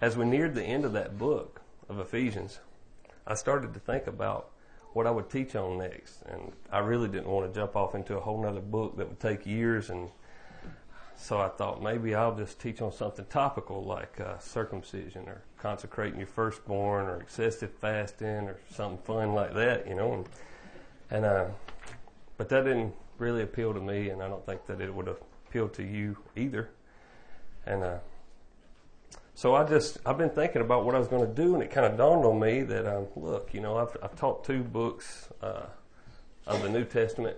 as we neared the end of that book of Ephesians, I started to think about what I would teach on next. And I really didn't want to jump off into a whole nother book that would take years. And so I thought maybe I'll just teach on something topical like uh, circumcision or consecrating your firstborn or excessive fasting or something fun like that, you know. And, and uh, but that didn't really appeal to me, and I don't think that it would appeal to you either. And uh, so I just I've been thinking about what I was going to do, and it kind of dawned on me that um, look, you know, I've I've taught two books uh, of the New Testament,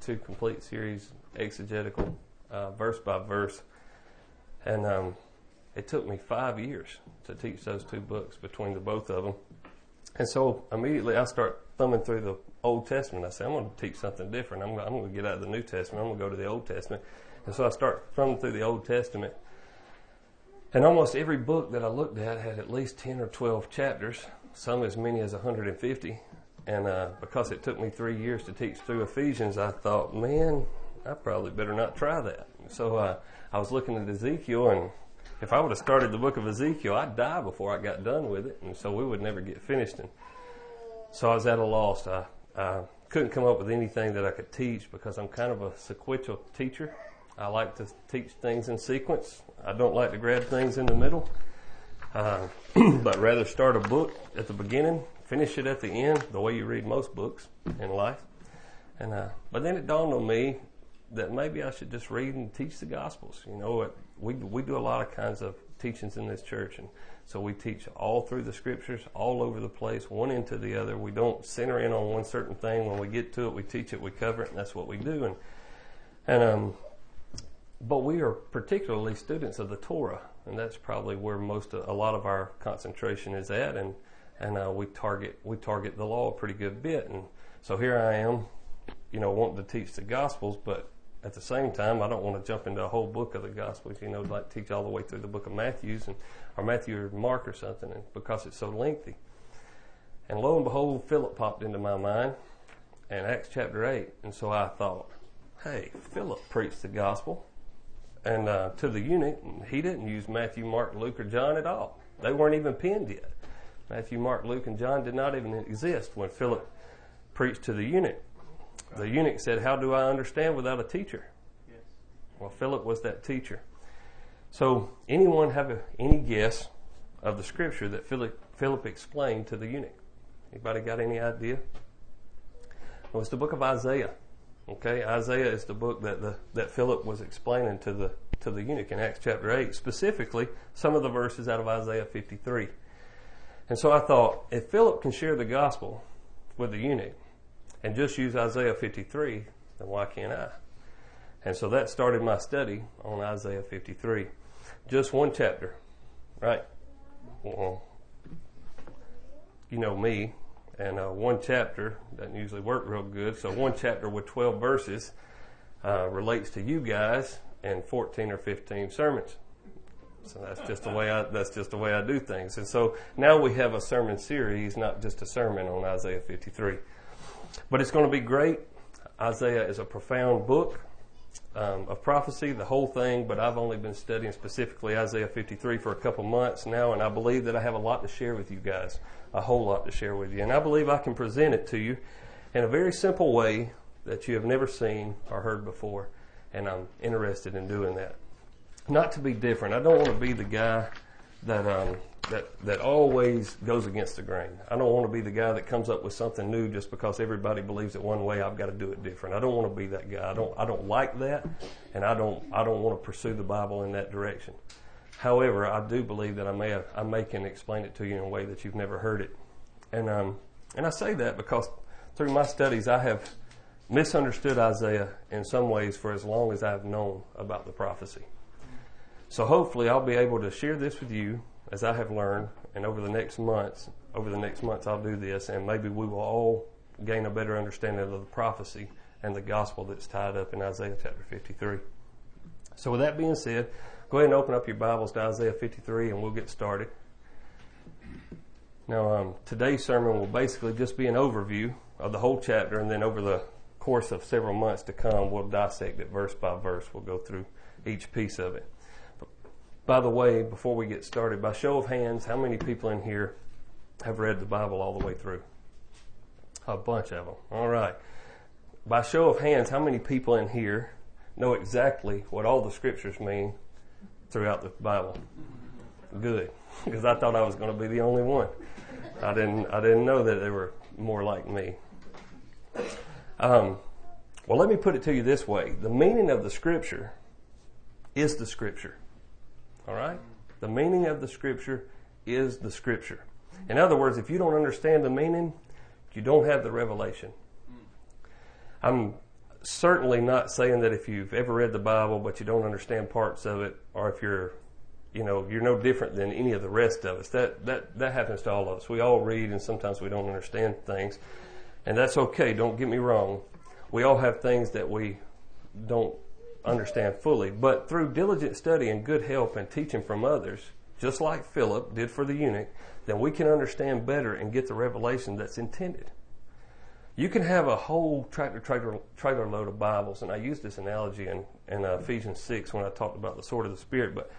two complete series, exegetical, uh, verse by verse, and um, it took me five years to teach those two books between the both of them. And so immediately I start thumbing through the Old Testament. I say I'm going to teach something different. I'm, I'm going to get out of the New Testament. I'm going to go to the Old Testament. And so I start thumbing through the Old Testament and almost every book that I looked at had at least 10 or 12 chapters, some as many as 150. And uh, because it took me three years to teach through Ephesians, I thought, man, I probably better not try that. So uh, I was looking at Ezekiel, and if I would have started the book of Ezekiel, I'd die before I got done with it, and so we would never get finished. And so I was at a loss. I, I couldn't come up with anything that I could teach because I'm kind of a sequential teacher. I like to teach things in sequence. I don't like to grab things in the middle, uh, but rather start a book at the beginning, finish it at the end, the way you read most books in life. And uh, but then it dawned on me that maybe I should just read and teach the Gospels. You know, we we do a lot of kinds of teachings in this church, and so we teach all through the Scriptures, all over the place, one into the other. We don't center in on one certain thing. When we get to it, we teach it, we cover it, and that's what we do. And and um, but we are particularly students of the Torah, and that's probably where most of, a lot of our concentration is at, and and uh, we target we target the law a pretty good bit, and so here I am, you know, wanting to teach the Gospels, but at the same time, I don't want to jump into a whole book of the Gospels, you know, like teach all the way through the book of Matthew's and or Matthew or Mark or something, and because it's so lengthy. And lo and behold, Philip popped into my mind, and Acts chapter eight, and so I thought, hey, Philip preached the gospel and uh, to the eunuch, he didn't use Matthew, Mark, Luke, or John at all. They weren't even penned yet. Matthew, Mark, Luke, and John did not even exist when Philip preached to the eunuch. The eunuch said, How do I understand without a teacher? Yes. Well, Philip was that teacher. So, anyone have a, any guess of the scripture that Philip, Philip explained to the eunuch? Anybody got any idea? Well, it's the book of Isaiah. Okay, Isaiah is the book that the that Philip was explaining to the to the eunuch in Acts chapter eight, specifically some of the verses out of Isaiah 53. And so I thought, if Philip can share the gospel with the eunuch and just use Isaiah 53, then why can't I? And so that started my study on Isaiah 53. Just one chapter, right? Well, you know me, and uh, one chapter doesn't usually work real good. So one chapter with 12 verses uh, relates to you guys and 14 or 15 sermons. So that's just the way I that's just the way I do things. And so now we have a sermon series, not just a sermon on Isaiah 53. But it's going to be great. Isaiah is a profound book um, of prophecy, the whole thing. But I've only been studying specifically Isaiah 53 for a couple months now, and I believe that I have a lot to share with you guys a whole lot to share with you. And I believe I can present it to you in a very simple way that you have never seen or heard before. And I'm interested in doing that. Not to be different. I don't want to be the guy that um, that that always goes against the grain. I don't want to be the guy that comes up with something new just because everybody believes it one way. I've got to do it different. I don't want to be that guy. I don't I don't like that, and I don't I don't want to pursue the Bible in that direction. However, I do believe that I may have, I may can explain it to you in a way that you've never heard it, and um, and I say that because through my studies I have misunderstood Isaiah in some ways for as long as I've known about the prophecy. So hopefully I'll be able to share this with you as I have learned, and over the next months, over the next months I'll do this, and maybe we will all gain a better understanding of the prophecy and the gospel that's tied up in Isaiah chapter 53. So with that being said, Go ahead and open up your Bibles to Isaiah 53 and we'll get started. Now, um, today's sermon will basically just be an overview of the whole chapter, and then over the course of several months to come, we'll dissect it verse by verse. We'll go through each piece of it. But, By the way, before we get started, by show of hands, how many people in here have read the Bible all the way through? A bunch of them. All right. By show of hands, how many people in here know exactly what all the scriptures mean throughout the Bible? Good, because I thought I was going to be the only one. I didn't. I didn't know that they were more like me. Um, well, let me put it to you this way: the meaning of the scripture is the scripture. All right, the meaning of the scripture is the scripture. In other words, if you don't understand the meaning, you don't have the revelation. I'm certainly not saying that if you've ever read the Bible but you don't understand parts of it, or if you're, you know, you're no different than any of the rest of us. That that that happens to all of us. We all read, and sometimes we don't understand things, and that's okay. Don't get me wrong. We all have things that we don't understand fully, but through diligent study and good help and teaching from others, just like Philip did for the eunuch, then we can understand better and get the revelation that's intended. You can have a whole tractor trailer, trailer load of Bibles, and I used this analogy in, in uh, Ephesians 6 when I talked about the sword of the Spirit, but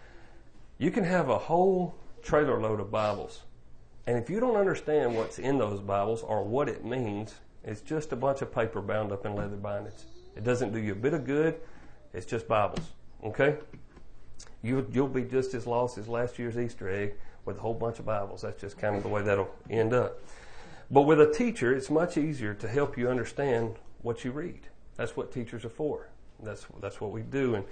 you can have a whole trailer load of Bibles. And if you don't understand what's in those Bibles or what it means, it's just a bunch of paper bound up in leather bindings. It doesn't do you a bit of good. It's just Bibles. Okay? You, you'll be just as lost as last year's Easter egg with a whole bunch of Bibles. That's just kind of the way that'll end up. But with a teacher, it's much easier to help you understand what you read. That's what teachers are for. That's that's what we do. And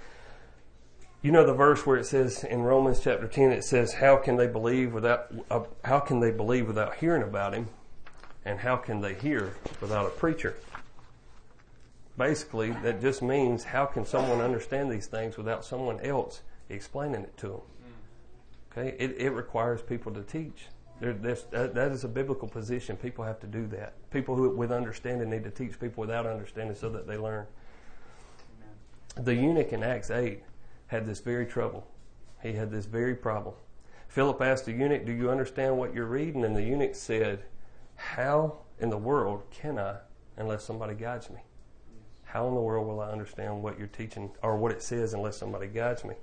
you know the verse where it says in Romans chapter ten, it says, "How can they believe without? Uh, how can they believe without hearing about him? And how can they hear without a preacher?" Basically, that just means how can someone understand these things without someone else explaining it to them? Okay, it, it requires people to teach. There, that, that is a biblical position. People have to do that. People who with understanding need to teach people without understanding so that they learn. Amen. The eunuch in Acts 8 had this very trouble. He had this very problem. Philip asked the eunuch, Do you understand what you're reading? And the eunuch said, How in the world can I unless somebody guides me? How in the world will I understand what you're teaching or what it says unless somebody guides me?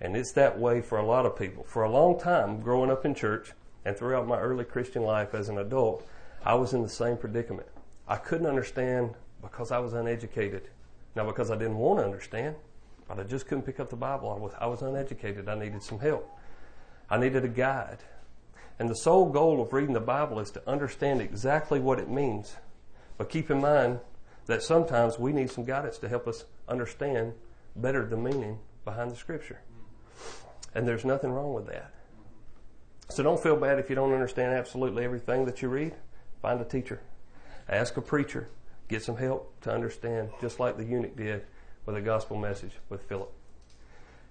And it's that way for a lot of people. For a long time, growing up in church, and throughout my early Christian life as an adult, I was in the same predicament. I couldn't understand because I was uneducated. Not because I didn't want to understand, but I just couldn't pick up the Bible. I was, I was uneducated. I needed some help. I needed a guide. And the sole goal of reading the Bible is to understand exactly what it means. But keep in mind that sometimes we need some guidance to help us understand better the meaning behind the Scripture. And there's nothing wrong with that. So don't feel bad if you don't understand absolutely everything that you read. Find a teacher. Ask a preacher. Get some help to understand, just like the eunuch did with the gospel message with Philip.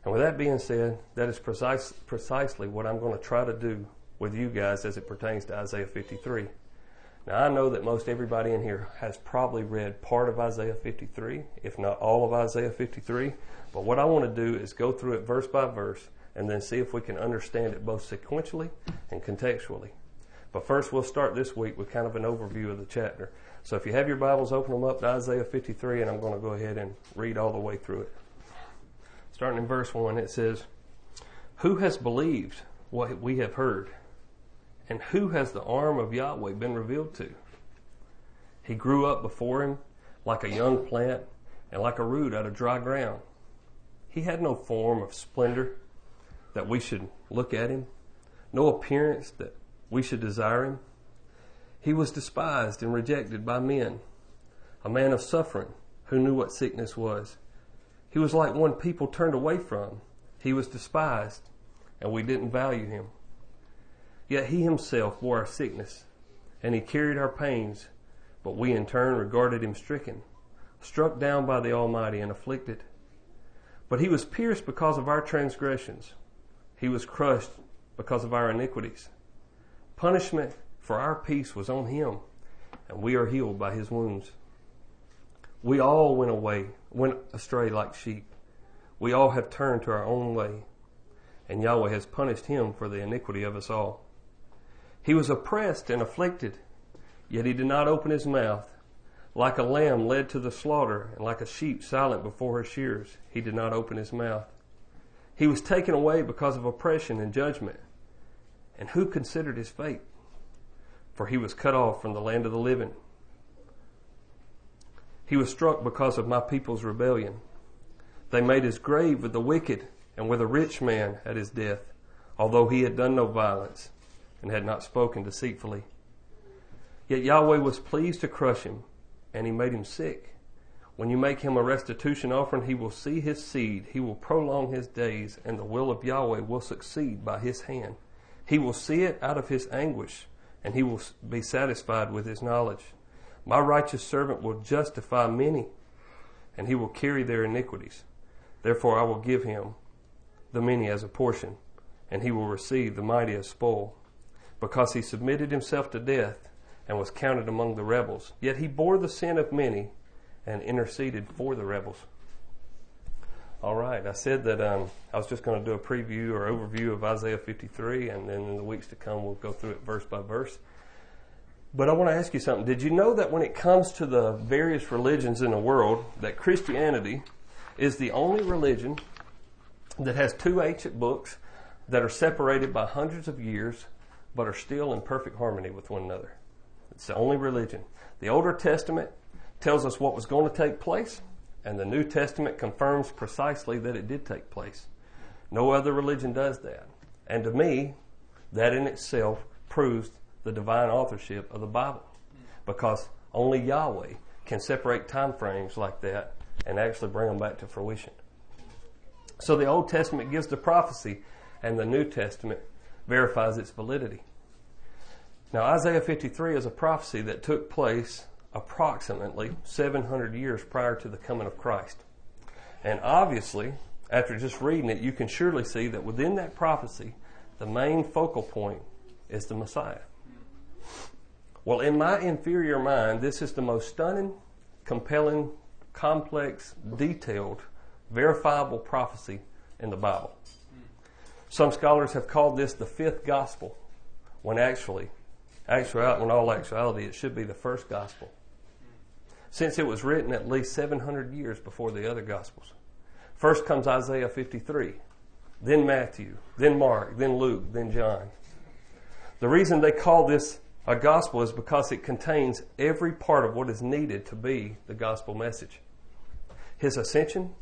And with that being said, that is precise, precisely what I'm going to try to do with you guys as it pertains to Isaiah 53. Now, I know that most everybody in here has probably read part of Isaiah 53, if not all of Isaiah 53. But what I want to do is go through it verse by verse and then see if we can understand it both sequentially and contextually. But first, we'll start this week with kind of an overview of the chapter. So if you have your Bibles, open them up to Isaiah 53, and I'm going to go ahead and read all the way through it. Starting in verse 1, it says, Who has believed what we have heard? And who has the arm of Yahweh been revealed to? He grew up before him like a young plant and like a root out of dry ground. He had no form of splendor that we should look at him, no appearance that we should desire him. He was despised and rejected by men, a man of suffering who knew what sickness was. He was like one people turned away from. He was despised, and we didn't value him. Yet he himself bore our sickness, and he carried our pains, but we in turn regarded him stricken, struck down by the Almighty, and afflicted. But he was pierced because of our transgressions. He was crushed because of our iniquities. Punishment for our peace was on him, and we are healed by his wounds. We all went away, went astray like sheep. We all have turned to our own way, and Yahweh has punished him for the iniquity of us all. He was oppressed and afflicted, yet he did not open his mouth. Like a lamb led to the slaughter, and like a sheep silent before her shears, he did not open his mouth. He was taken away because of oppression and judgment. And who considered his fate? For he was cut off from the land of the living. He was struck because of my people's rebellion. They made his grave with the wicked and with a rich man at his death, although he had done no violence and had not spoken deceitfully. Yet Yahweh was pleased to crush him, and he made him sick. When you make him a restitution offering, he will see his seed, he will prolong his days, and the will of Yahweh will succeed by his hand. He will see it out of his anguish, and he will be satisfied with his knowledge. My righteous servant will justify many, and he will carry their iniquities. Therefore I will give him the many as a portion, and he will receive the mighty as spoil. Because he submitted himself to death and was counted among the rebels. Yet he bore the sin of many and interceded for the rebels. All right, I said that um, I was just going to do a preview or overview of Isaiah 53, and then in the weeks to come, we'll go through it verse by verse. But I want to ask you something. Did you know that when it comes to the various religions in the world, that Christianity is the only religion that has two ancient books that are separated by hundreds of years but are still in perfect harmony with one another? It's the only religion. The Older Testament tells us what was going to take place, and the New Testament confirms precisely that it did take place. No other religion does that. And to me, that in itself proves the divine authorship of the Bible because only Yahweh can separate time frames like that and actually bring them back to fruition. So the Old Testament gives the prophecy and the New Testament verifies its validity. Now Isaiah 53 is a prophecy that took place approximately 700 years prior to the coming of Christ. And obviously, after just reading it, you can surely see that within that prophecy, the main focal point is the Messiah. Well, in my inferior mind, this is the most stunning, compelling, complex, detailed, verifiable prophecy in the Bible. Some scholars have called this the fifth gospel, when actually, actually, in all actuality, it should be the first gospel. Since it was written at least 700 years before the other gospels. First comes Isaiah 53, then Matthew, then Mark, then Luke, then John. The reason they call this a gospel is because it contains every part of what is needed to be the gospel message. His ascension,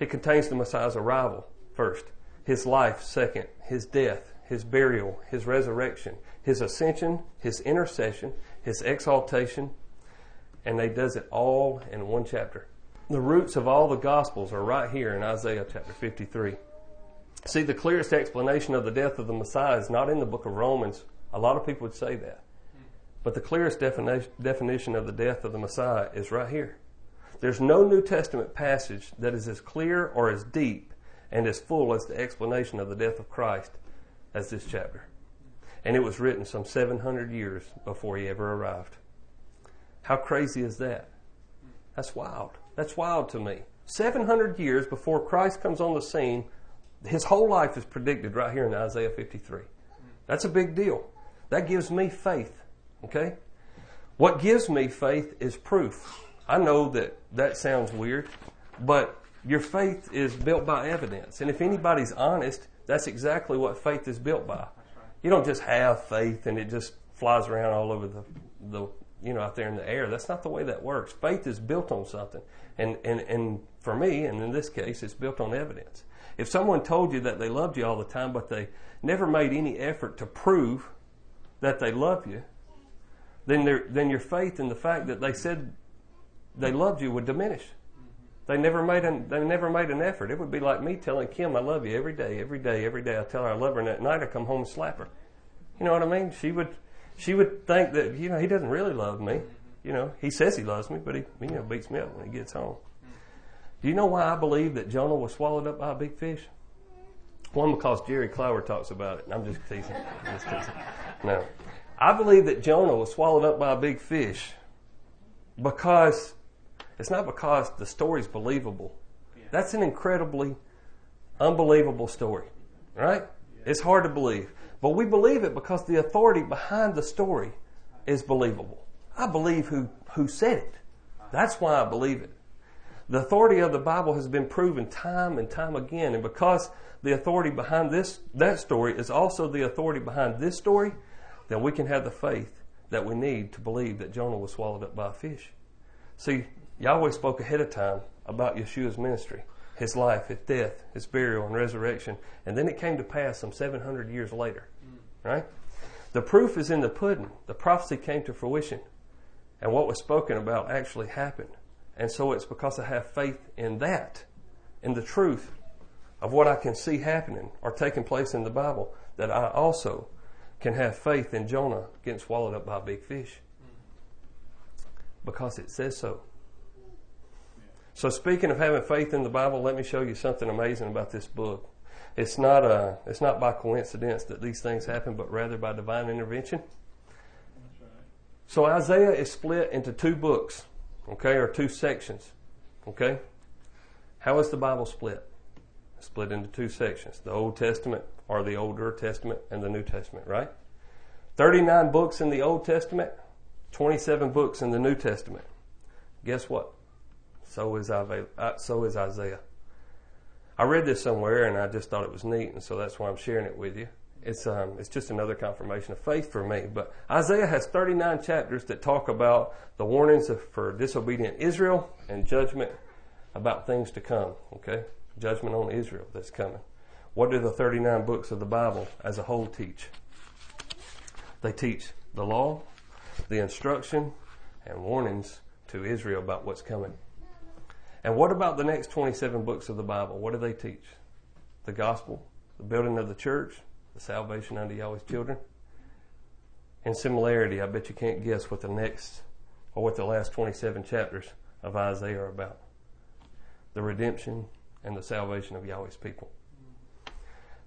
it contains the Messiah's arrival first, his life second, his death, his burial, his resurrection, his ascension, his intercession, his exaltation, and they does it all in one chapter. The roots of all the gospels are right here in Isaiah chapter 53. See, the clearest explanation of the death of the Messiah is not in the book of Romans a lot of people would say that. But the clearest definition, definition of the death of the Messiah is right here. There's no New Testament passage that is as clear or as deep and as full as the explanation of the death of Christ as this chapter. And it was written some 700 years before he ever arrived. How crazy is that? That's wild. That's wild to me. 700 years before Christ comes on the scene, his whole life is predicted right here in Isaiah 53. That's a big deal. That gives me faith. Okay? What gives me faith is proof. I know that that sounds weird, but your faith is built by evidence. And if anybody's honest, that's exactly what faith is built by. You don't just have faith and it just flies around all over the, the you know, out there in the air. That's not the way that works. Faith is built on something. And, and, and for me, and in this case, it's built on evidence. If someone told you that they loved you all the time, but they never made any effort to prove that they love you, then, then your faith in the fact that they said they loved you would diminish. They never made an, they never made an effort. It would be like me telling Kim I love you every day, every day, every day. I tell her I love her, and at night I come home and slap her. You know what I mean? She would she would think that you know he doesn't really love me. You know he says he loves me, but he you know beats me up when he gets home. Do you know why I believe that Jonah was swallowed up by a big fish? One, because Jerry Clower talks about it. I'm just teasing. just teasing. No. I believe that Jonah was swallowed up by a big fish because it's not because the story's believable. Yeah. That's an incredibly unbelievable story, right? Yeah. It's hard to believe. But we believe it because the authority behind the story is believable. I believe who, who said it. That's why I believe it. The authority of the Bible has been proven time and time again. And because the authority behind this, that story is also the authority behind this story, then we can have the faith that we need to believe that Jonah was swallowed up by a fish. See, Yahweh spoke ahead of time about Yeshua's ministry, his life, his death, his burial, and resurrection. And then it came to pass some 700 years later. Right? The proof is in the pudding. The prophecy came to fruition. And what was spoken about actually happened. And so it's because I have faith in that, in the truth of what I can see happening or taking place in the Bible, that I also can have faith in Jonah getting swallowed up by a big fish. Because it says so. So speaking of having faith in the Bible, let me show you something amazing about this book. It's not a, it's not by coincidence that these things happen, but rather by divine intervention. So Isaiah is split into two books okay, or two sections, okay? How is the Bible split? split into two sections the Old Testament, or the Older Testament, and the New Testament, right? 39 books in the Old Testament, 27 books in the New Testament. Guess what? So is, uh, so is Isaiah. I read this somewhere and I just thought it was neat, and so that's why I'm sharing it with you it's um, it's just another confirmation of faith for me. But Isaiah has 39 chapters that talk about the warnings of, for disobedient Israel and judgment about things to come. Okay, judgment on Israel that's coming. What do the 39 books of the Bible as a whole teach? They teach the law, the instruction, and warnings to Israel about what's coming. And what about the next 27 books of the Bible? What do they teach? The gospel, the building of the church, the salvation unto Yahweh's children. In similarity, I bet you can't guess what the next or what the last 27 chapters of Isaiah are about. The redemption and the salvation of Yahweh's people.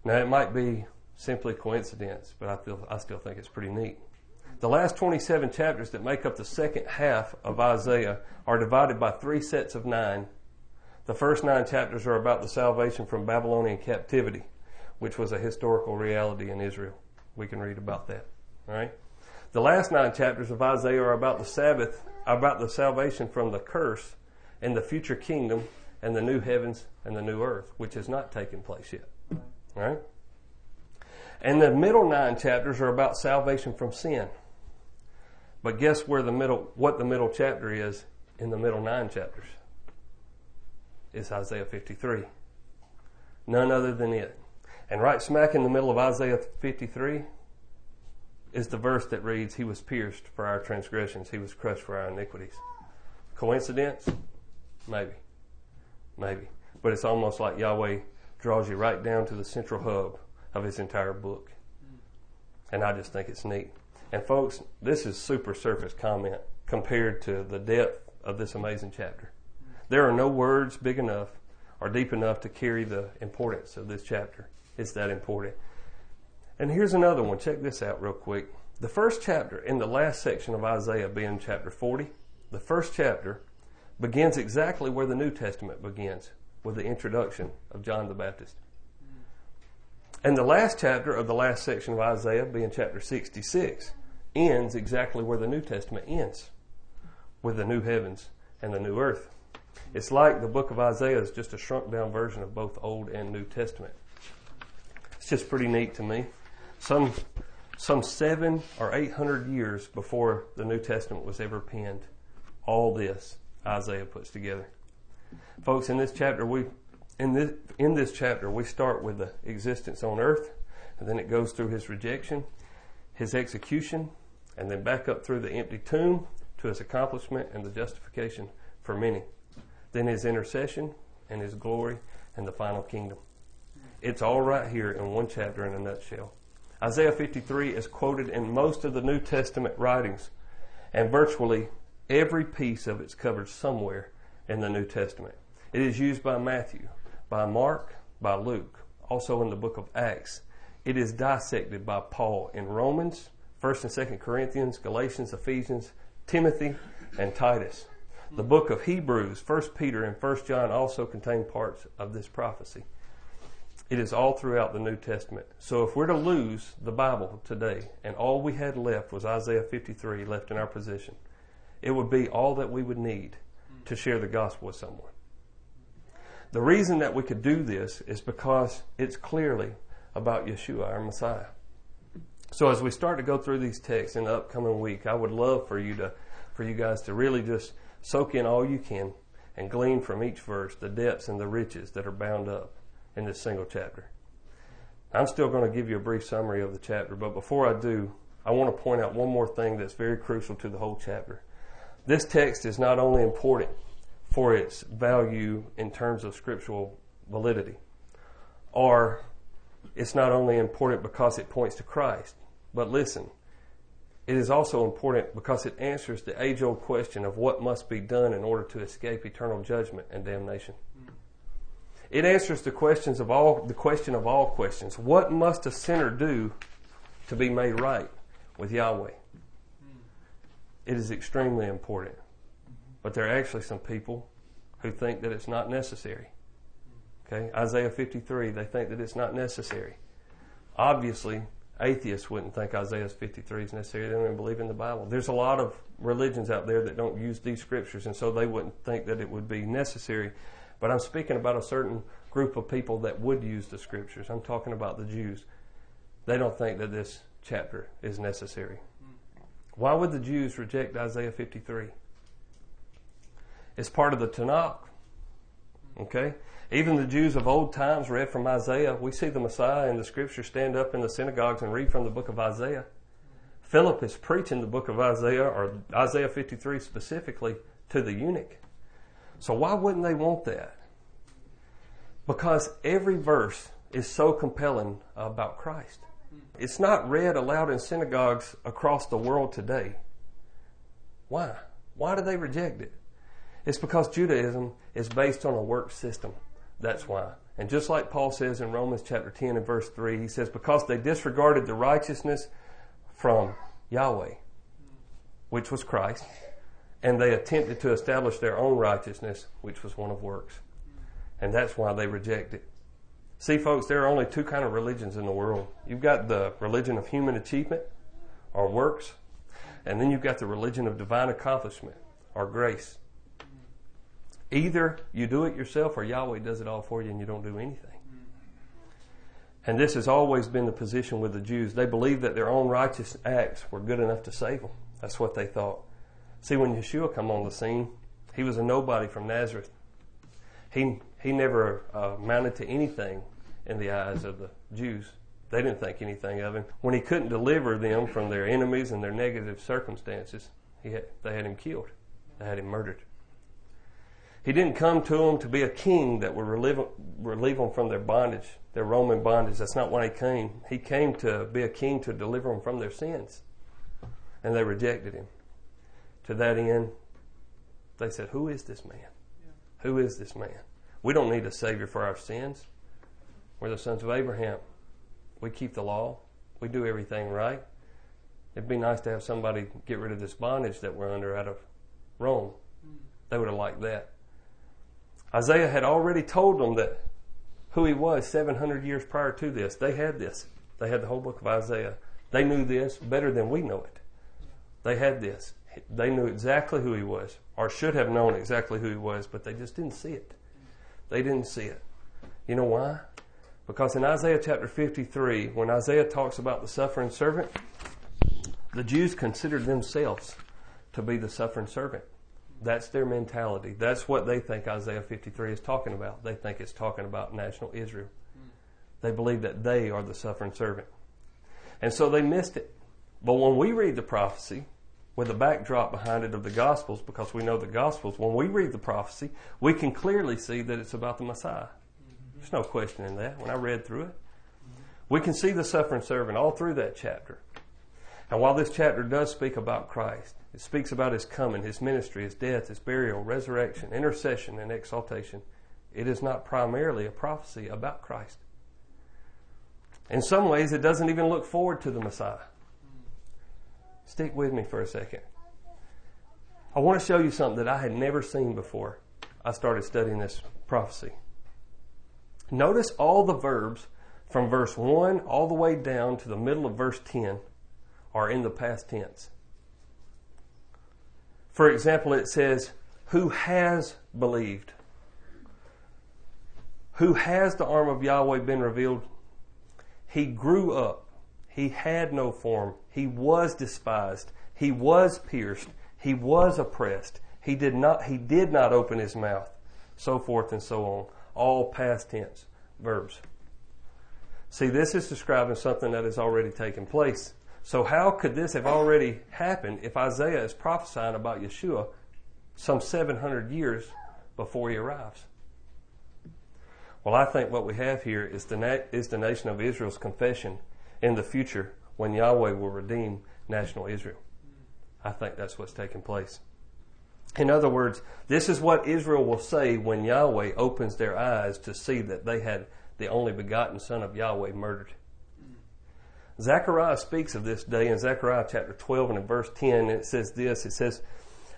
Now it might be simply coincidence, but I feel I still think it's pretty neat. The last 27 chapters that make up the second half of Isaiah are divided by three sets of nine. The first nine chapters are about the salvation from Babylonian captivity which was a historical reality in Israel. We can read about that. All right. The last nine chapters of Isaiah are about the Sabbath, about the salvation from the curse and the future kingdom and the new heavens and the new earth, which has not taken place yet. All right. And the middle nine chapters are about salvation from sin. But guess where the middle, what the middle chapter is in the middle nine chapters? It's Isaiah 53. None other than it. And right smack in the middle of Isaiah 53 is the verse that reads, He was pierced for our transgressions, He was crushed for our iniquities. Coincidence? Maybe. Maybe. But it's almost like Yahweh draws you right down to the central hub of His entire book. And I just think it's neat. And folks, this is super surface comment compared to the depth of this amazing chapter. There are no words big enough or deep enough to carry the importance of this chapter. It's that important. And here's another one. Check this out real quick. The first chapter in the last section of Isaiah being chapter 40, the first chapter begins exactly where the New Testament begins with the introduction of John the Baptist. And the last chapter of the last section of Isaiah, being chapter 66, ends exactly where the New Testament ends with the new heavens and the new earth. It's like the book of Isaiah is just a shrunk down version of both Old and New Testament. It's just pretty neat to me. Some, some seven or eight hundred years before the New Testament was ever penned, all this Isaiah puts together. Folks, in this chapter, we, in this, in this chapter, we start with the existence on earth, and then it goes through his rejection, his execution, and then back up through the empty tomb to his accomplishment and the justification for many. Then his intercession and his glory and the final kingdom. It's all right here in one chapter in a nutshell. Isaiah 53 is quoted in most of the New Testament writings, and virtually every piece of it's covered somewhere in the New Testament. It is used by Matthew, by Mark, by Luke, also in the book of Acts. It is dissected by Paul in Romans, 1st and 2nd Corinthians, Galatians, Ephesians, Timothy, and Titus. The book of Hebrews, 1st Peter, and 1st John also contain parts of this prophecy. It is all throughout the New Testament. So if we're to lose the Bible today and all we had left was Isaiah 53 left in our possession, it would be all that we would need to share the gospel with someone. The reason that we could do this is because it's clearly about Yeshua, our Messiah. So as we start to go through these texts in the upcoming week, I would love for you to, for you guys to really just soak in all you can and glean from each verse the depths and the riches that are bound up in this single chapter. I'm still going to give you a brief summary of the chapter, but before I do, I want to point out one more thing that's very crucial to the whole chapter. This text is not only important for its value in terms of scriptural validity, or it's not only important because it points to Christ, but listen, it is also important because it answers the age old question of what must be done in order to escape eternal judgment and damnation. Mm. It answers the questions of all the question of all questions. What must a sinner do to be made right with Yahweh? Mm. It is extremely important. But there are actually some people who think that it's not necessary. Mm. Okay? Isaiah 53, they think that it's not necessary. Obviously, atheists wouldn't think Isaiah 53 is necessary. They don't even believe in the Bible. There's a lot of religions out there that don't use these scriptures, and so they wouldn't think that it would be necessary. But I'm speaking about a certain group of people that would use the scriptures. I'm talking about the Jews. They don't think that this chapter is necessary. Why would the Jews reject Isaiah 53? It's part of the Tanakh. Okay? Even the Jews of old times read from Isaiah. We see the Messiah in the scripture stand up in the synagogues and read from the book of Isaiah. Philip is preaching the book of Isaiah, or Isaiah 53 specifically, to the eunuch. So why wouldn't they want that? Because every verse is so compelling about Christ. It's not read aloud in synagogues across the world today. Why? Why do they reject it? It's because Judaism is based on a work system. That's why. And just like Paul says in Romans chapter 10 and verse 3, he says, because they disregarded the righteousness from Yahweh, which was Christ, and they attempted to establish their own righteousness, which was one of works. And that's why they reject it. See, folks, there are only two kind of religions in the world. You've got the religion of human achievement or works, and then you've got the religion of divine accomplishment or grace. Either you do it yourself or Yahweh does it all for you and you don't do anything. And this has always been the position with the Jews. They believed that their own righteous acts were good enough to save them. That's what they thought. See, when Yeshua come on the scene, he was a nobody from Nazareth. He, he never uh, amounted to anything in the eyes of the Jews. They didn't think anything of him. When he couldn't deliver them from their enemies and their negative circumstances, had, they had him killed. They had him murdered. He didn't come to them to be a king that would relieve, relieve them from their bondage, their Roman bondage. That's not why he came. He came to be a king to deliver them from their sins. And they rejected him. To that end, they said, Who is this man? Who is this man? We don't need a Savior for our sins. We're the sons of Abraham. We keep the law. We do everything right. It'd be nice to have somebody get rid of this bondage that we're under out of Rome. They would have liked that. Isaiah had already told them that who he was 700 years prior to this. They had this. They had the whole book of Isaiah. They knew this better than we know it. They had this. They knew exactly who he was, or should have known exactly who he was, but they just didn't see it. They didn't see it. You know why? Because in Isaiah chapter 53, when Isaiah talks about the suffering servant, the Jews considered themselves to be the suffering servant. That's their mentality. That's what they think Isaiah 53 is talking about. They think it's talking about national Israel. They believe that they are the suffering servant. And so they missed it. But when we read the prophecy, with the backdrop behind it of the Gospels, because we know the Gospels, when we read the prophecy, we can clearly see that it's about the Messiah. There's no question in that when I read through it. We can see the suffering servant all through that chapter. And while this chapter does speak about Christ, it speaks about his coming, his ministry, his death, his burial, resurrection, intercession, and exaltation. It is not primarily a prophecy about Christ. In some ways, it doesn't even look forward to the Messiah. Stick with me for a second. I want to show you something that I had never seen before I started studying this prophecy. Notice all the verbs from verse 1 all the way down to the middle of verse 10 are in the past tense. For example, it says, who has believed. Who has the arm of Yahweh been revealed? He grew up. He had no form. He was despised. He was pierced. He was oppressed. He did not, he did not open his mouth. So forth and so on. All past tense verbs. See, this is describing something that has already taken place. So how could this have already happened if Isaiah is prophesying about Yeshua some 700 years before he arrives? Well, I think what we have here is the, is the nation of Israel's confession in the future when Yahweh will redeem national Israel. I think that's what's taking place. In other words, this is what Israel will say when Yahweh opens their eyes to see that they had the only begotten Son of Yahweh murdered. Zechariah speaks of this day in Zechariah chapter 12 and in verse 10, and it says this, it says,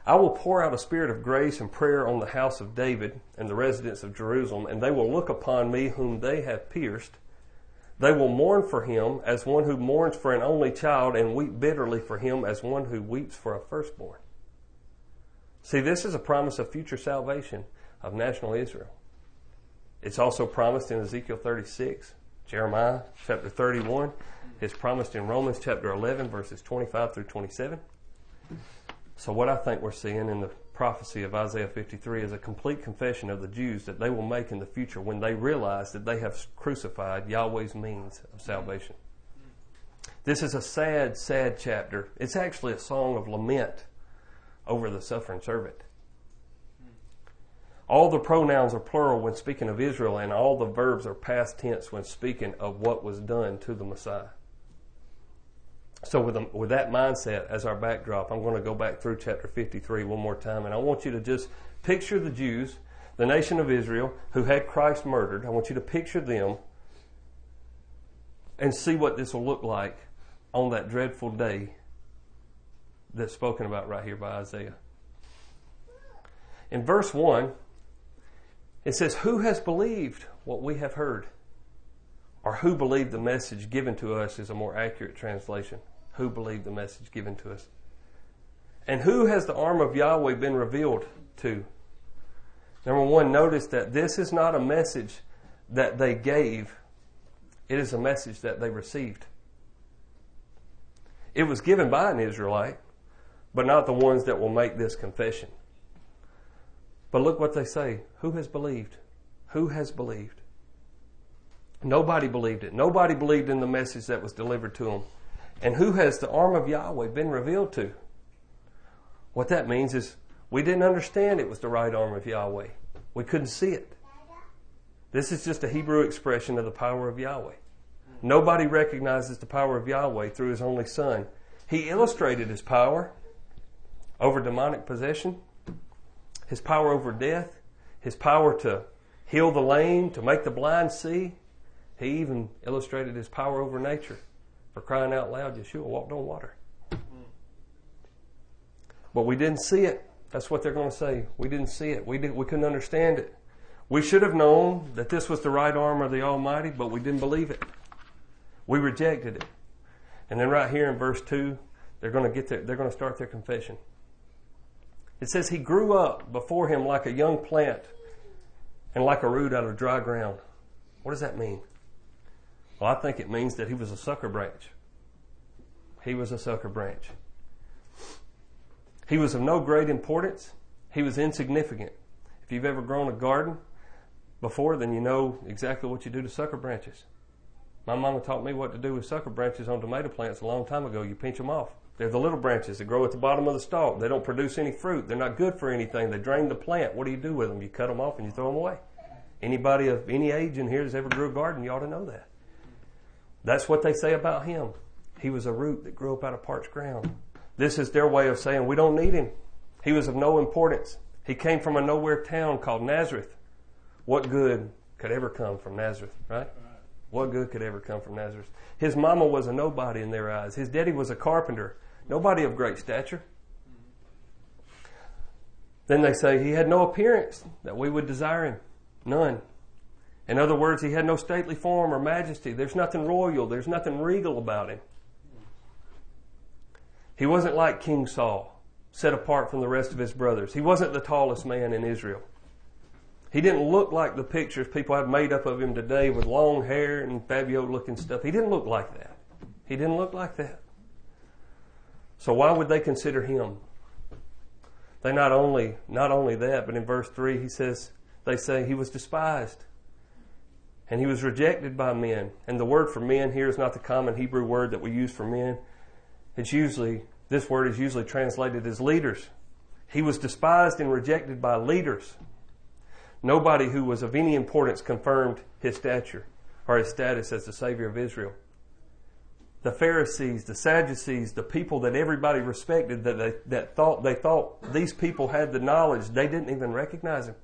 I will pour out a spirit of grace and prayer on the house of David and the residents of Jerusalem, and they will look upon me whom they have pierced. They will mourn for him as one who mourns for an only child and weep bitterly for him as one who weeps for a firstborn. See, this is a promise of future salvation of national Israel. It's also promised in Ezekiel 36, Jeremiah chapter 31. It's promised in Romans chapter 11, verses 25 through 27. So, what I think we're seeing in the prophecy of Isaiah 53 is a complete confession of the Jews that they will make in the future when they realize that they have crucified Yahweh's means of salvation. This is a sad, sad chapter. It's actually a song of lament over the suffering servant. All the pronouns are plural when speaking of Israel, and all the verbs are past tense when speaking of what was done to the Messiah. So, with, a, with that mindset as our backdrop, I'm going to go back through chapter 53 one more time, and I want you to just picture the Jews, the nation of Israel, who had Christ murdered. I want you to picture them and see what this will look like on that dreadful day that's spoken about right here by Isaiah. In verse 1, it says, Who has believed what we have heard? Or who believed the message given to us is a more accurate translation. Who believed the message given to us? And who has the arm of Yahweh been revealed to? Number one, notice that this is not a message that they gave, it is a message that they received. It was given by an Israelite, but not the ones that will make this confession. But look what they say. Who has believed? Who has believed? Nobody believed it. Nobody believed in the message that was delivered to them. And who has the arm of Yahweh been revealed to? What that means is we didn't understand it was the right arm of Yahweh. We couldn't see it. This is just a Hebrew expression of the power of Yahweh. Nobody recognizes the power of Yahweh through his only son. He illustrated his power over demonic possession his power over death, his power to heal the lame, to make the blind see. He even illustrated his power over nature. For crying out loud, Yeshua walked on water. But we didn't see it. That's what they're going to say. We didn't see it. We, didn't, we couldn't understand it. We should have known that this was the right arm of the Almighty, but we didn't believe it. We rejected it. And then right here in verse 2, they're going to get their, they're going to start their confession. It says he grew up before him like a young plant and like a root out of dry ground. What does that mean? Well, I think it means that he was a sucker branch. He was a sucker branch. He was of no great importance. He was insignificant. If you've ever grown a garden before, then you know exactly what you do to sucker branches. My mama taught me what to do with sucker branches on tomato plants a long time ago. You pinch them off. They're the little branches that grow at the bottom of the stalk. They don't produce any fruit. They're not good for anything. They drain the plant. What do you do with them? You cut them off and you throw them away. Anybody of any age in here that's ever grew a garden, you ought to know that. That's what they say about him. He was a root that grew up out of parched ground. This is their way of saying we don't need him. He was of no importance. He came from a nowhere town called Nazareth. What good could ever come from Nazareth, right? What good could ever come from Nazareth? His mama was a nobody in their eyes. His daddy was a carpenter. Nobody of great stature. Then they say he had no appearance that we would desire him. None. In other words, he had no stately form or majesty. There's nothing royal. There's nothing regal about him. He wasn't like King saul, set apart from the rest of his brothers. He wasn't the tallest man in Israel. He didn't look like the pictures people have made up of him today with long hair and Fabio looking stuff. He didn't look like that. He didn't look like that. So why would they consider him? They not only not only that, but in verse three he says they say he was despised. And he was rejected by men. And the word for men here is not the common Hebrew word that we use for men. It's usually this word is usually translated as leaders. He was despised and rejected by leaders. Nobody who was of any importance confirmed his stature or his status as the Savior of Israel. The Pharisees, the Sadducees, the people that everybody respected, that they, that thought they thought these people had the knowledge, they didn't even recognize him.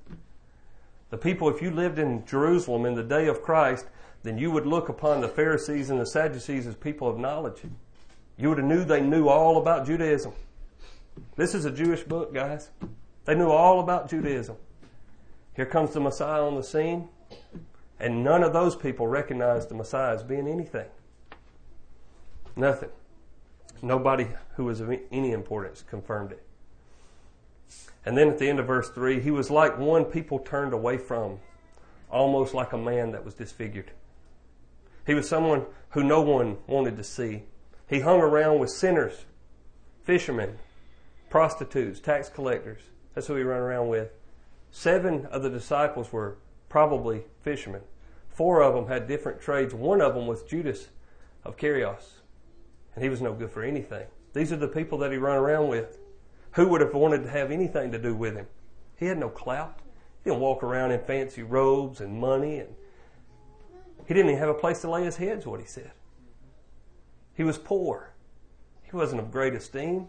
The people, if you lived in Jerusalem in the day of Christ, then you would look upon the Pharisees and the Sadducees as people of knowledge. You would have knew they knew all about Judaism. This is a Jewish book, guys. They knew all about Judaism. Here comes the Messiah on the scene, and none of those people recognized the Messiah as being anything. Nothing. Nobody who was of any importance confirmed it. And then at the end of verse 3, he was like one people turned away from, almost like a man that was disfigured. He was someone who no one wanted to see. He hung around with sinners, fishermen, prostitutes, tax collectors. That's who he ran around with. Seven of the disciples were probably fishermen. Four of them had different trades. One of them was Judas of Kerioth, and he was no good for anything. These are the people that he ran around with. Who would have wanted to have anything to do with him? He had no clout. He didn't walk around in fancy robes and money, and he didn't even have a place to lay his head. Is what he said. He was poor. He wasn't of great esteem.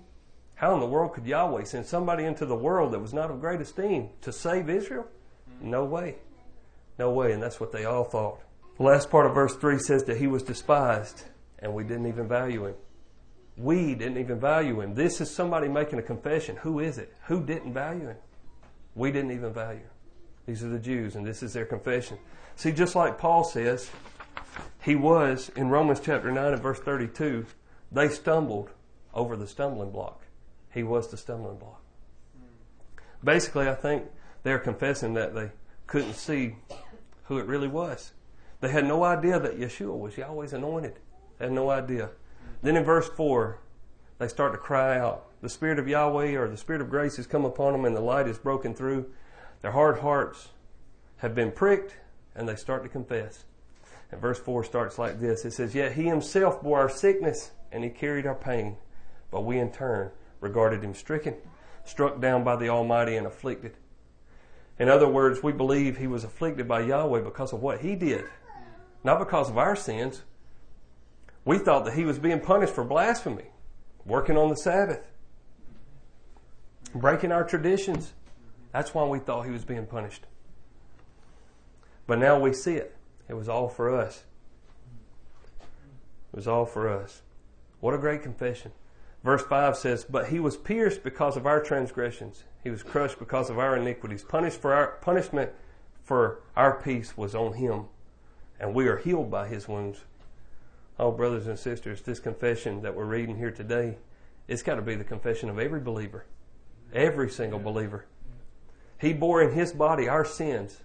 How in the world could Yahweh send somebody into the world that was not of great esteem to save Israel? No way. No way. And that's what they all thought. The last part of verse 3 says that he was despised and we didn't even value him. We didn't even value him. This is somebody making a confession. Who is it? Who didn't value him? We didn't even value him. These are the Jews, and this is their confession. See, just like Paul says, he was, in Romans chapter 9 and verse 32, they stumbled over the stumbling block. He was the stumbling block. Basically, I think they're confessing that they couldn't see who it really was. They had no idea that Yeshua was Yahweh's anointed. They had no idea. Then in verse 4, they start to cry out. The Spirit of Yahweh or the Spirit of grace has come upon them and the light is broken through. Their hard hearts have been pricked and they start to confess. And verse 4 starts like this It says, Yet he himself bore our sickness and he carried our pain, but we in turn regarded him stricken, struck down by the Almighty, and afflicted. In other words, we believe he was afflicted by Yahweh because of what he did, not because of our sins. We thought that he was being punished for blasphemy, working on the Sabbath, breaking our traditions. That's why we thought he was being punished. But now we see it. It was all for us. It was all for us. What a great confession. Verse 5 says, But he was pierced because of our transgressions. He was crushed because of our iniquities. Punished for our, punishment for our peace was on him, and we are healed by his wounds. Oh, brothers and sisters, this confession that we're reading here today, it's got to be the confession of every believer. Every single believer. He bore in his body our sins.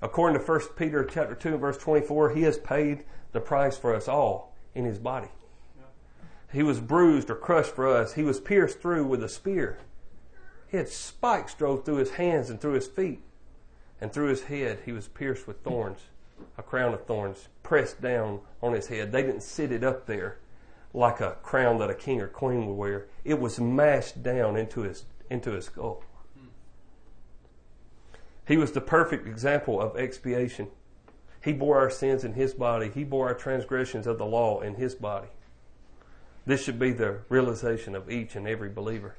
According to 1 Peter chapter 2 verse 24, he has paid the price for us all in his body. He was bruised or crushed for us. He was pierced through with a spear. He had spikes drove through his hands and through his feet. And through his head, he was pierced with thorns, a crown of thorns pressed down on his head. They didn't sit it up there like a crown that a king or queen would wear. It was mashed down into his, into his skull. He was the perfect example of expiation. He bore our sins in his body. He bore our transgressions of the law in his body. This should be the realization of each and every believer.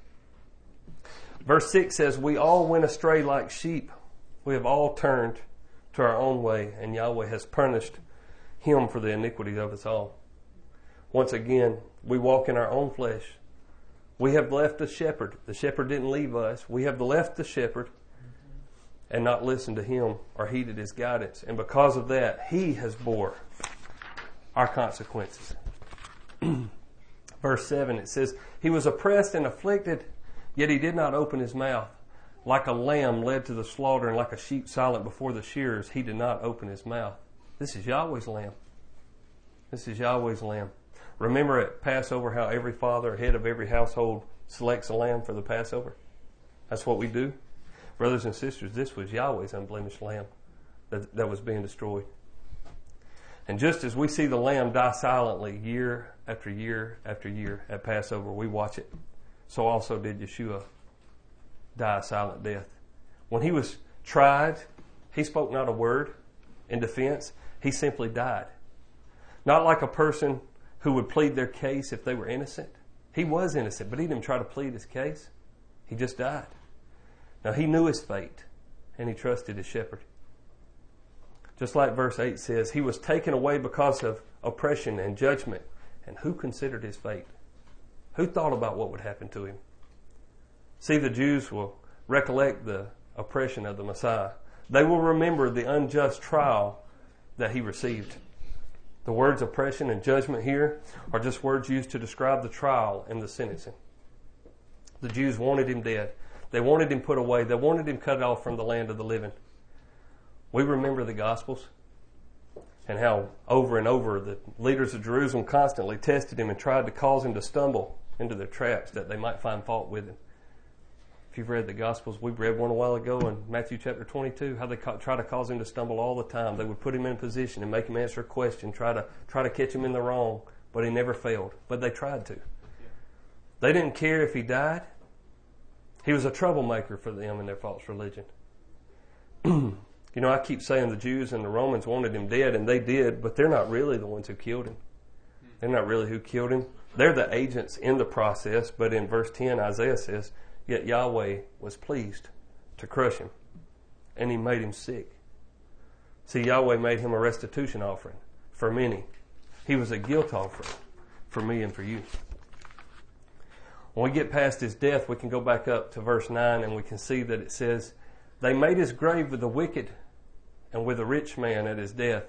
Verse 6 says, We all went astray like sheep. We have all turned to our own way, and Yahweh has punished him for the iniquity of us all. Once again, we walk in our own flesh. We have left the shepherd. The shepherd didn't leave us. We have left the shepherd and not listened to him or heeded his guidance. And because of that, he has bore our consequences. verse 7, it says, He was oppressed and afflicted, yet he did not open his mouth. Like a lamb led to the slaughter and like a sheep silent before the shearers, he did not open his mouth. This is Yahweh's lamb. This is Yahweh's lamb. Remember at Passover how every father, head of every household, selects a lamb for the Passover? That's what we do. Brothers and sisters, this was Yahweh's unblemished lamb that, that was being destroyed. And just as we see the lamb die silently year after year after year at Passover, we watch it. So also did Yeshua die a silent death. When he was tried, he spoke not a word in defense. He simply died. Not like a person who would plead their case if they were innocent. He was innocent, but he didn't try to plead his case. He just died. Now he knew his fate and he trusted his shepherd. Just like verse 8 says, he was taken away because of oppression and judgment. And who considered his fate? Who thought about what would happen to him? See, the Jews will recollect the oppression of the Messiah. They will remember the unjust trial that he received. The words oppression and judgment here are just words used to describe the trial and the sentencing. The Jews wanted him dead. They wanted him put away. They wanted him cut off from the land of the living. We remember the Gospels and how over and over the leaders of Jerusalem constantly tested him and tried to cause him to stumble into their traps that they might find fault with him. If you've read the Gospels, we read one a while ago in Matthew chapter 22, how they try to cause him to stumble all the time. They would put him in position and make him answer a question, try to try to catch him in the wrong, but he never failed. But they tried to. They didn't care if he died. He was a troublemaker for them in their false religion. you know, I keep saying the Jews and the Romans wanted him dead, and they did, but they're not really the ones who killed him. They're not really who killed him. They're the agents in the process, but in verse 10, Isaiah says, Yet Yahweh was pleased to crush him, and he made him sick. See, Yahweh made him a restitution offering for many. He was a guilt offering for me and for you. When we get past his death, we can go back up to verse 9 and we can see that it says, They made his grave with the wicked and with a rich man at his death,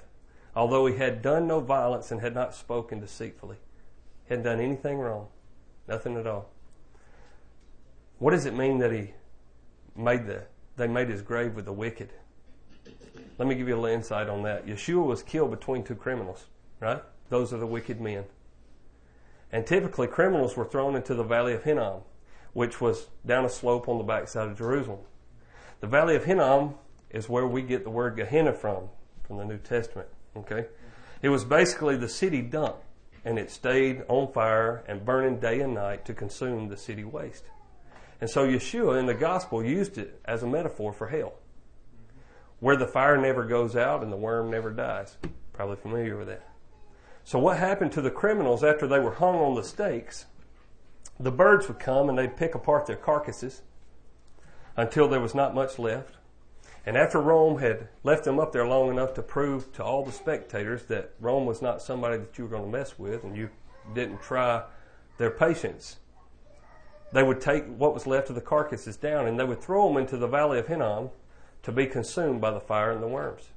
although he had done no violence and had not spoken deceitfully. He hadn't done anything wrong. Nothing at all. What does it mean that he made the, they made his grave with the wicked? Let me give you a little insight on that. Yeshua was killed between two criminals, right? Those are the wicked men. And typically, criminals were thrown into the Valley of Hinnom, which was down a slope on the backside of Jerusalem. The Valley of Hinnom is where we get the word Gehenna from, from the New Testament. Okay? It was basically the city dump, and it stayed on fire and burning day and night to consume the city waste. And so Yeshua in the gospel used it as a metaphor for hell, where the fire never goes out and the worm never dies. Probably familiar with that. So what happened to the criminals after they were hung on the stakes? The birds would come and they'd pick apart their carcasses until there was not much left. And after Rome had left them up there long enough to prove to all the spectators that Rome was not somebody that you were going to mess with and you didn't try their patience, they would take what was left of the carcasses down and they would throw them into the valley of Hinnom to be consumed by the fire and the worms.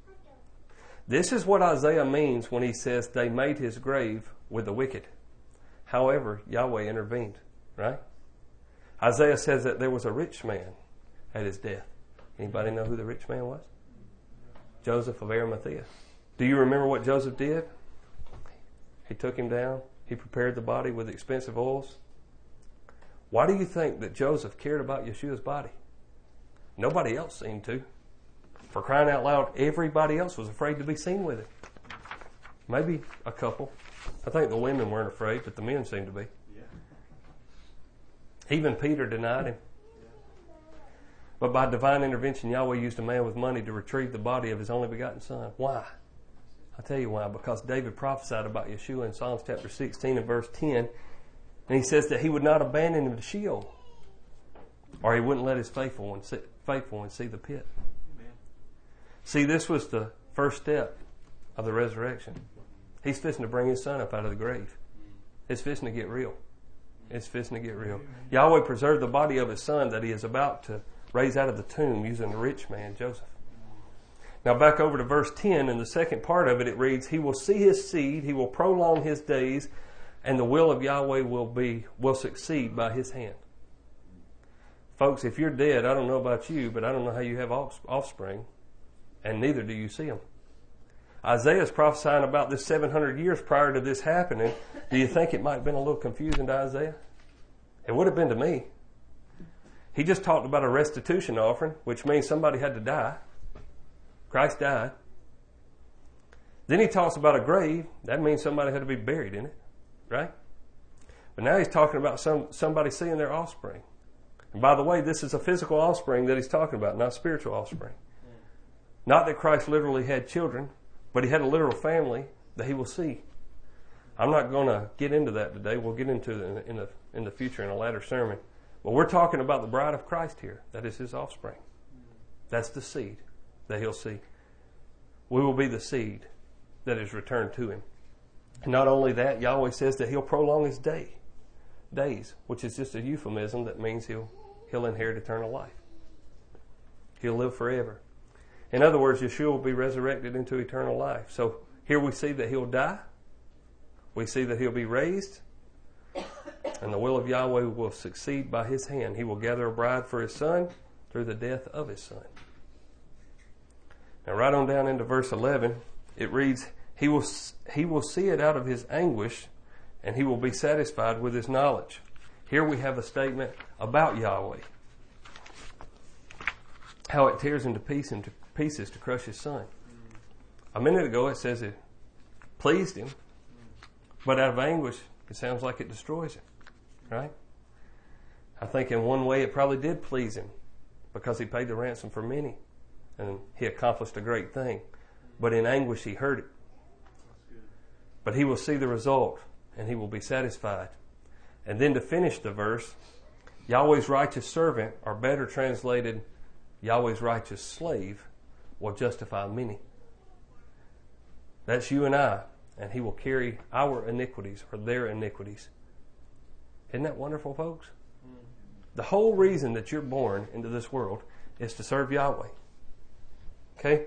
This is what Isaiah means when he says they made his grave with the wicked. However, Yahweh intervened, right? Isaiah says that there was a rich man at his death. Anybody know who the rich man was? Joseph of Arimathea. Do you remember what Joseph did? He took him down. He prepared the body with expensive oils. Why do you think that Joseph cared about Yeshua's body? Nobody else seemed to. For crying out loud, everybody else was afraid to be seen with it. Maybe a couple. I think the women weren't afraid, but the men seemed to be. Yeah. Even Peter denied him. But by divine intervention, Yahweh used a man with money to retrieve the body of his only begotten son. Why? I'll tell you why. Because David prophesied about Yeshua in Psalms chapter 16 and verse 10. And he says that he would not abandon him to Sheol, or he wouldn't let his faithful one see, faithful one see the pit. See, this was the first step of the resurrection. He's fixing to bring his son up out of the grave. It's fixing to get real. It's fixing to get real. Yahweh preserved the body of his son that he is about to raise out of the tomb using the rich man, Joseph. Now back over to verse 10, in the second part of it, it reads, He will see his seed, he will prolong his days, and the will of Yahweh will be, will succeed by his hand. Folks, if you're dead, I don't know about you, but I don't know how you have offspring, and neither do you see them. Isaiah's prophesying about this 700 years prior to this happening. Do you think it might have been a little confusing to Isaiah? It would have been to me. He just talked about a restitution offering, which means somebody had to die. Christ died. Then he talks about a grave. That means somebody had to be buried in it, right? But now he's talking about some, somebody seeing their offspring. And by the way, this is a physical offspring that he's talking about, not spiritual offspring. Not that Christ literally had children, but he had a literal family that he will see. I'm not going to get into that today. We'll get into it in the, in the, in the future in a later sermon. But we're talking about the bride of Christ here. That is his offspring. That's the seed that he'll see. We will be the seed that is returned to him. Not only that, Yahweh says that he'll prolong his day, days, which is just a euphemism that means he'll he'll inherit eternal life. He'll live forever. In other words, Yeshua will be resurrected into eternal life. So here we see that he'll die. We see that he'll be raised. And the will of Yahweh will succeed by his hand. He will gather a bride for his son through the death of his son. Now, right on down into verse 11, it reads, he will, he will see it out of his anguish, and he will be satisfied with his knowledge. Here we have a statement about Yahweh. How it tears into pieces to crush his son. A minute ago it says it pleased him, but out of anguish it sounds like it destroys him. Right? I think in one way it probably did please him because he paid the ransom for many and he accomplished a great thing. But in anguish he heard it. But he will see the result and he will be satisfied. And then to finish the verse, Yahweh's righteous servant, or better translated, Yahweh's righteous slave, will justify many. That's you and I, and he will carry our iniquities or their iniquities. Isn't that wonderful, folks? Mm-hmm. The whole reason that you're born into this world is to serve Yahweh. Okay?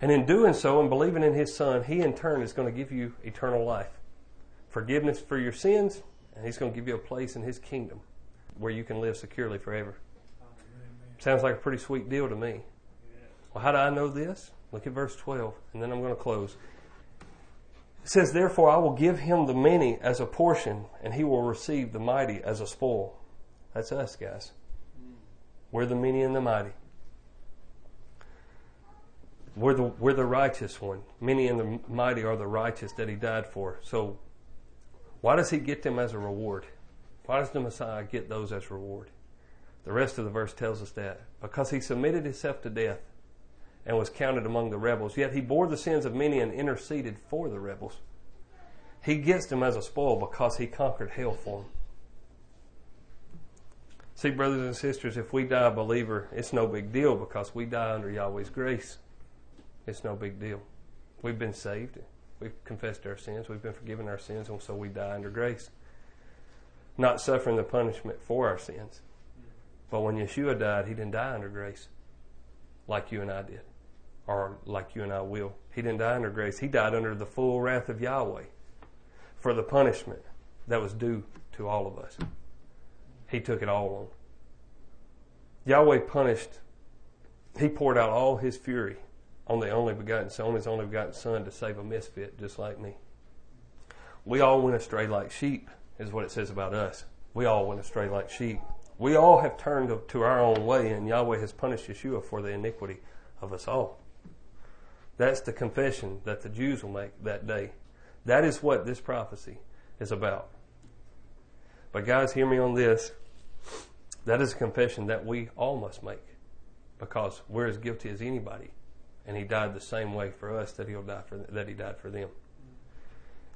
And in doing so and believing in His Son, He in turn is going to give you eternal life, forgiveness for your sins, and He's going to give you a place in His kingdom where you can live securely forever. Sounds like a pretty sweet deal to me. Well, how do I know this? Look at verse 12, and then I'm going to close. It says, Therefore I will give him the many as a portion, and he will receive the mighty as a spoil. That's us, guys. We're the many and the mighty. We're the, we're the righteous one. Many and the mighty are the righteous that he died for. So, why does he get them as a reward? Why does the Messiah get those as reward? The rest of the verse tells us that. Because he submitted himself to death and was counted among the rebels, yet he bore the sins of many and interceded for the rebels. He gets them as a spoil because he conquered hell for them. See, brothers and sisters, if we die a believer, it's no big deal because we die under Yahweh's grace. It's no big deal. We've been saved. We've confessed our sins. We've been forgiven our sins, and so we die under grace. Not suffering the punishment for our sins. But when Yeshua died, he didn't die under grace like you and I did, or like you and I will. He didn't die under grace. He died under the full wrath of Yahweh for the punishment that was due to all of us. He took it all on. Yahweh punished, he poured out all his fury on the only begotten Son, his only begotten Son, to save a misfit just like me. We all went astray like sheep, is what it says about us. We all went astray like sheep. We all have turned to our own way, and Yahweh has punished Yeshua for the iniquity of us all. That's the confession that the Jews will make that day. That is what this prophecy is about. But guys, hear me on this. That is a confession that we all must make because we're as guilty as anybody and he died the same way for us that he'll die for that he died for them.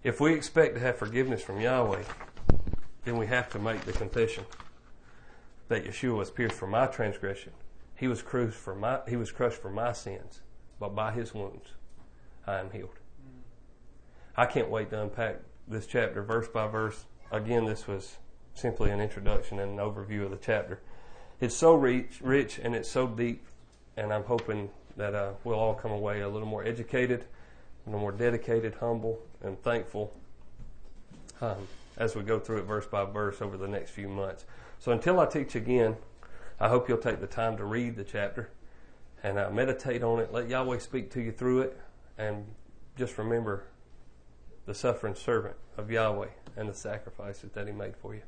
If we expect to have forgiveness from Yahweh, then we have to make the confession that Yeshua was pierced for my transgression. He was crushed for my he was crushed for my sins, but by his wounds I am healed. I can't wait to unpack this chapter verse by verse. Again, this was simply an introduction and an overview of the chapter. It's so rich, rich and it's so deep, and I'm hoping that uh, we'll all come away a little more educated, a little more dedicated, humble, and thankful um, as we go through it verse by verse over the next few months. So until I teach again, I hope you'll take the time to read the chapter and uh, meditate on it. Let Yahweh speak to you through it, and just remember the suffering servant of Yahweh and the sacrifices that He made for you.